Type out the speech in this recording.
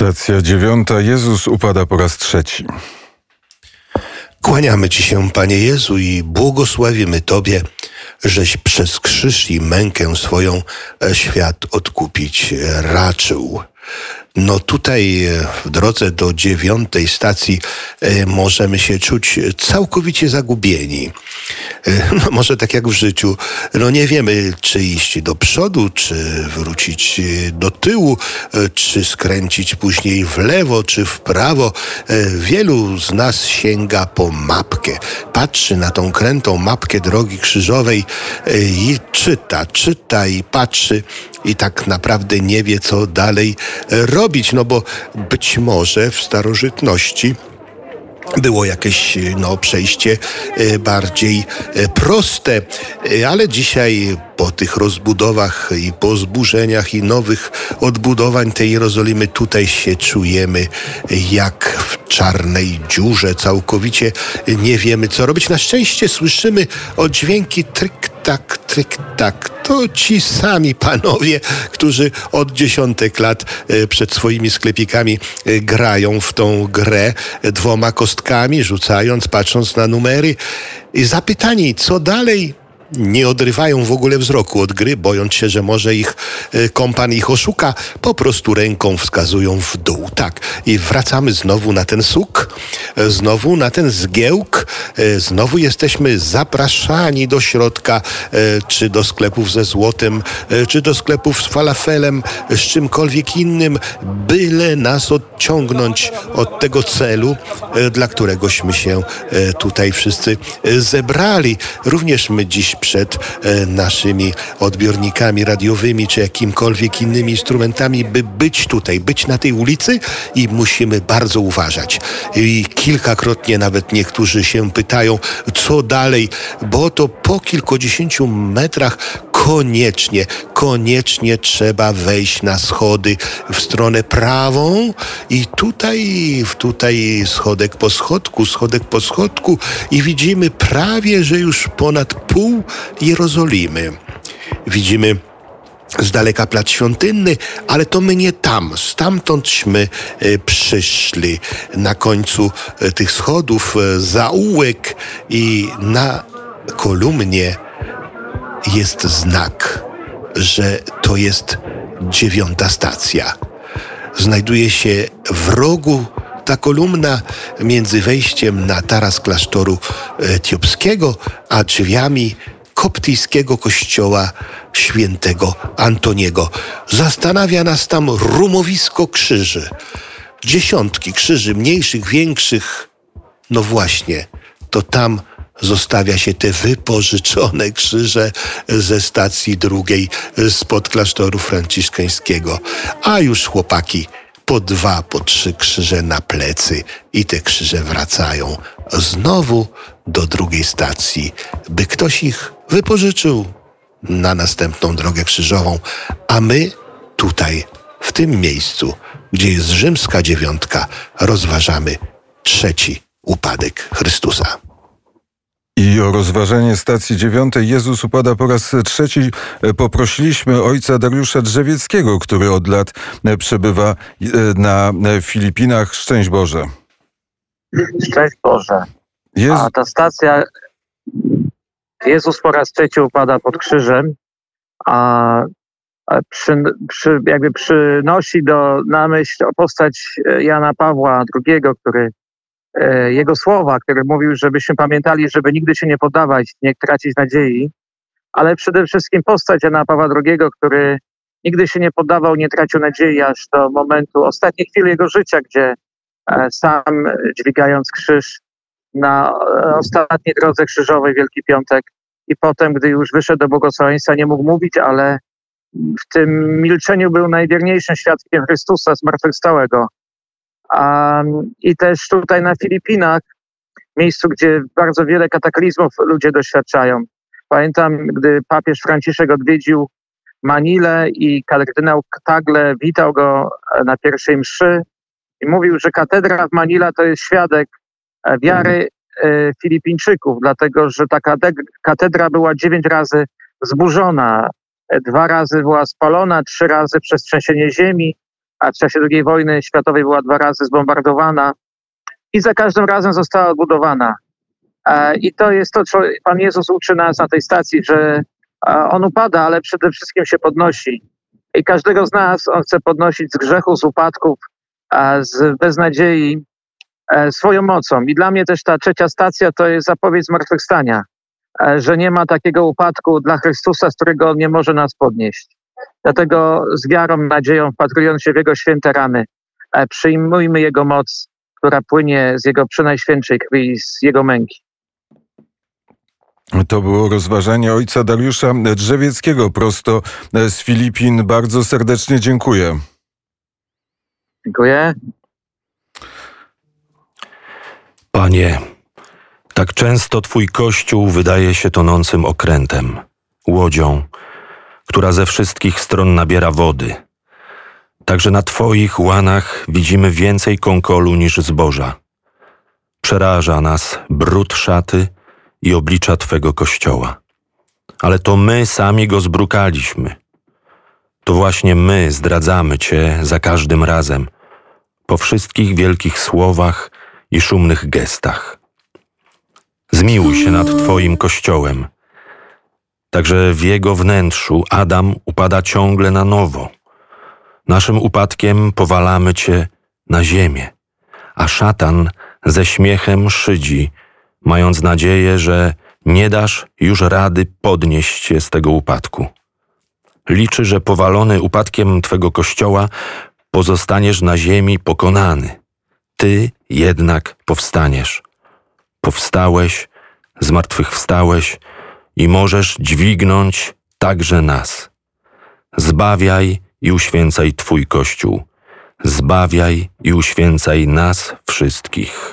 Stacja dziewiąta. Jezus upada po raz trzeci. Kłaniamy Ci się, Panie Jezu, i błogosławimy Tobie, żeś przez krzyż i mękę swoją e, świat odkupić raczył. No tutaj e, w drodze do dziewiątej stacji e, możemy się czuć całkowicie zagubieni. E, no może tak jak w życiu, no nie wiemy czy iść do przodu, czy wrócić do tyłu, czy skręcić później w lewo, czy w prawo. Wielu z nas sięga po mapkę, patrzy na tą krętą mapkę drogi krzyżowej i czyta, czyta i patrzy i tak naprawdę nie wie, co dalej robić, no bo być może w starożytności było jakieś no, przejście e, bardziej e, proste, e, ale dzisiaj po tych rozbudowach i po zburzeniach i nowych odbudowań tej Jerozolimy tutaj się czujemy jak w czarnej dziurze. Całkowicie nie wiemy co robić. Na szczęście słyszymy oddźwięki tryk tak, tryk tak. To ci sami panowie, którzy od dziesiątek lat przed swoimi sklepikami grają w tą grę dwoma kostkami, rzucając, patrząc na numery. Zapytani, co dalej, nie odrywają w ogóle wzroku od gry, bojąc się, że może ich e, kompan ich oszuka, po prostu ręką wskazują w dół. Tak. I wracamy znowu na ten suk, e, znowu na ten zgiełk, e, znowu jesteśmy zapraszani do środka, czy do sklepów ze złotem, czy do sklepów z falafelem, z czymkolwiek innym, byle nas odciągnąć od tego celu, dla któregośmy się tutaj wszyscy zebrali. Również my dziś przed e, naszymi odbiornikami radiowymi czy jakimkolwiek innymi instrumentami, by być tutaj, być na tej ulicy i musimy bardzo uważać. I kilkakrotnie nawet niektórzy się pytają, co dalej, bo to po kilkudziesięciu metrach koniecznie, koniecznie trzeba wejść na schody w stronę prawą i tutaj, tutaj schodek po schodku, schodek po schodku i widzimy prawie, że już ponad pół Jerozolimy. Widzimy z daleka plac świątynny, ale to my nie tam. Stamtądśmy e, przyszli. Na końcu e, tych schodów e, zaułek i na kolumnie jest znak, że to jest dziewiąta stacja. Znajduje się w rogu ta kolumna między wejściem na taras klasztoru etiopskiego, a drzwiami koptyjskiego kościoła świętego Antoniego. Zastanawia nas tam rumowisko krzyży. Dziesiątki krzyży, mniejszych, większych. No właśnie, to tam zostawia się te wypożyczone krzyże ze stacji drugiej spod klasztoru franciszkańskiego. A już chłopaki po dwa, po trzy krzyże na plecy i te krzyże wracają znowu do drugiej stacji, by ktoś ich wypożyczył na następną drogę krzyżową, a my tutaj, w tym miejscu, gdzie jest rzymska dziewiątka, rozważamy trzeci upadek Chrystusa. I o rozważenie stacji dziewiątej Jezus upada po raz trzeci. Poprosiliśmy ojca Dariusza Drzewieckiego, który od lat przebywa na Filipinach. Szczęść Boże. Szczęść Boże. Jezu... A ta stacja Jezus po raz trzeci upada pod krzyżem, a przy, przy, jakby przynosi do, na myśl postać Jana Pawła II, który E, jego słowa, które mówił, żebyśmy pamiętali, żeby nigdy się nie poddawać, nie tracić nadziei, ale przede wszystkim postać Jana Pawła II, który nigdy się nie poddawał, nie tracił nadziei aż do momentu ostatniej chwili jego życia, gdzie e, sam dźwigając krzyż na e, ostatniej drodze krzyżowej Wielki Piątek i potem, gdy już wyszedł do błogosławieństwa, nie mógł mówić, ale w tym milczeniu był najwierniejszym świadkiem Chrystusa zmartwychwstałego. I też tutaj na Filipinach, miejscu, gdzie bardzo wiele kataklizmów ludzie doświadczają. Pamiętam, gdy papież Franciszek odwiedził Manilę i kardynał Tagle witał go e, na pierwszej mszy i mówił, że katedra w Manila to jest świadek e, wiary e, Filipińczyków, dlatego że ta katedra była dziewięć razy zburzona, dwa razy była spalona, trzy razy przez trzęsienie ziemi, a w czasie II wojny światowej była dwa razy zbombardowana i za każdym razem została odbudowana. E, I to jest to, co Pan Jezus uczy nas na tej stacji, że on upada, ale przede wszystkim się podnosi. I każdego z nas on chce podnosić z grzechu, z upadków, z beznadziei e, swoją mocą. I dla mnie też ta trzecia stacja to jest zapowiedź zmartwychwstania, e, że nie ma takiego upadku dla Chrystusa, z którego on nie może nas podnieść. Dlatego z wiarą, nadzieją, wpatrując się w Jego święte rany, e, przyjmujmy Jego moc, która płynie z Jego przynajświętszej krwi, z Jego męki. To było rozważanie ojca Dariusza Drzewieckiego prosto z Filipin. Bardzo serdecznie dziękuję. Dziękuję. Panie, tak często Twój Kościół wydaje się tonącym okrętem, łodzią, która ze wszystkich stron nabiera wody. Także na Twoich łanach widzimy więcej konkolu niż zboża. Przeraża nas brud szaty i oblicza Twego Kościoła. Ale to my sami go zbrukaliśmy. To właśnie my zdradzamy Cię za każdym razem, po wszystkich wielkich słowach i szumnych gestach. Zmiłuj się nad Twoim Kościołem. Także w jego wnętrzu Adam upada ciągle na nowo. Naszym upadkiem powalamy Cię na ziemię, a szatan ze śmiechem szydzi, mając nadzieję, że nie dasz już rady podnieść się z tego upadku. Liczy, że powalony upadkiem Twego Kościoła pozostaniesz na ziemi pokonany. Ty jednak powstaniesz. Powstałeś, zmartwychwstałeś i możesz dźwignąć także nas. Zbawiaj i uświęcaj Twój Kościół. Zbawiaj i uświęcaj nas wszystkich.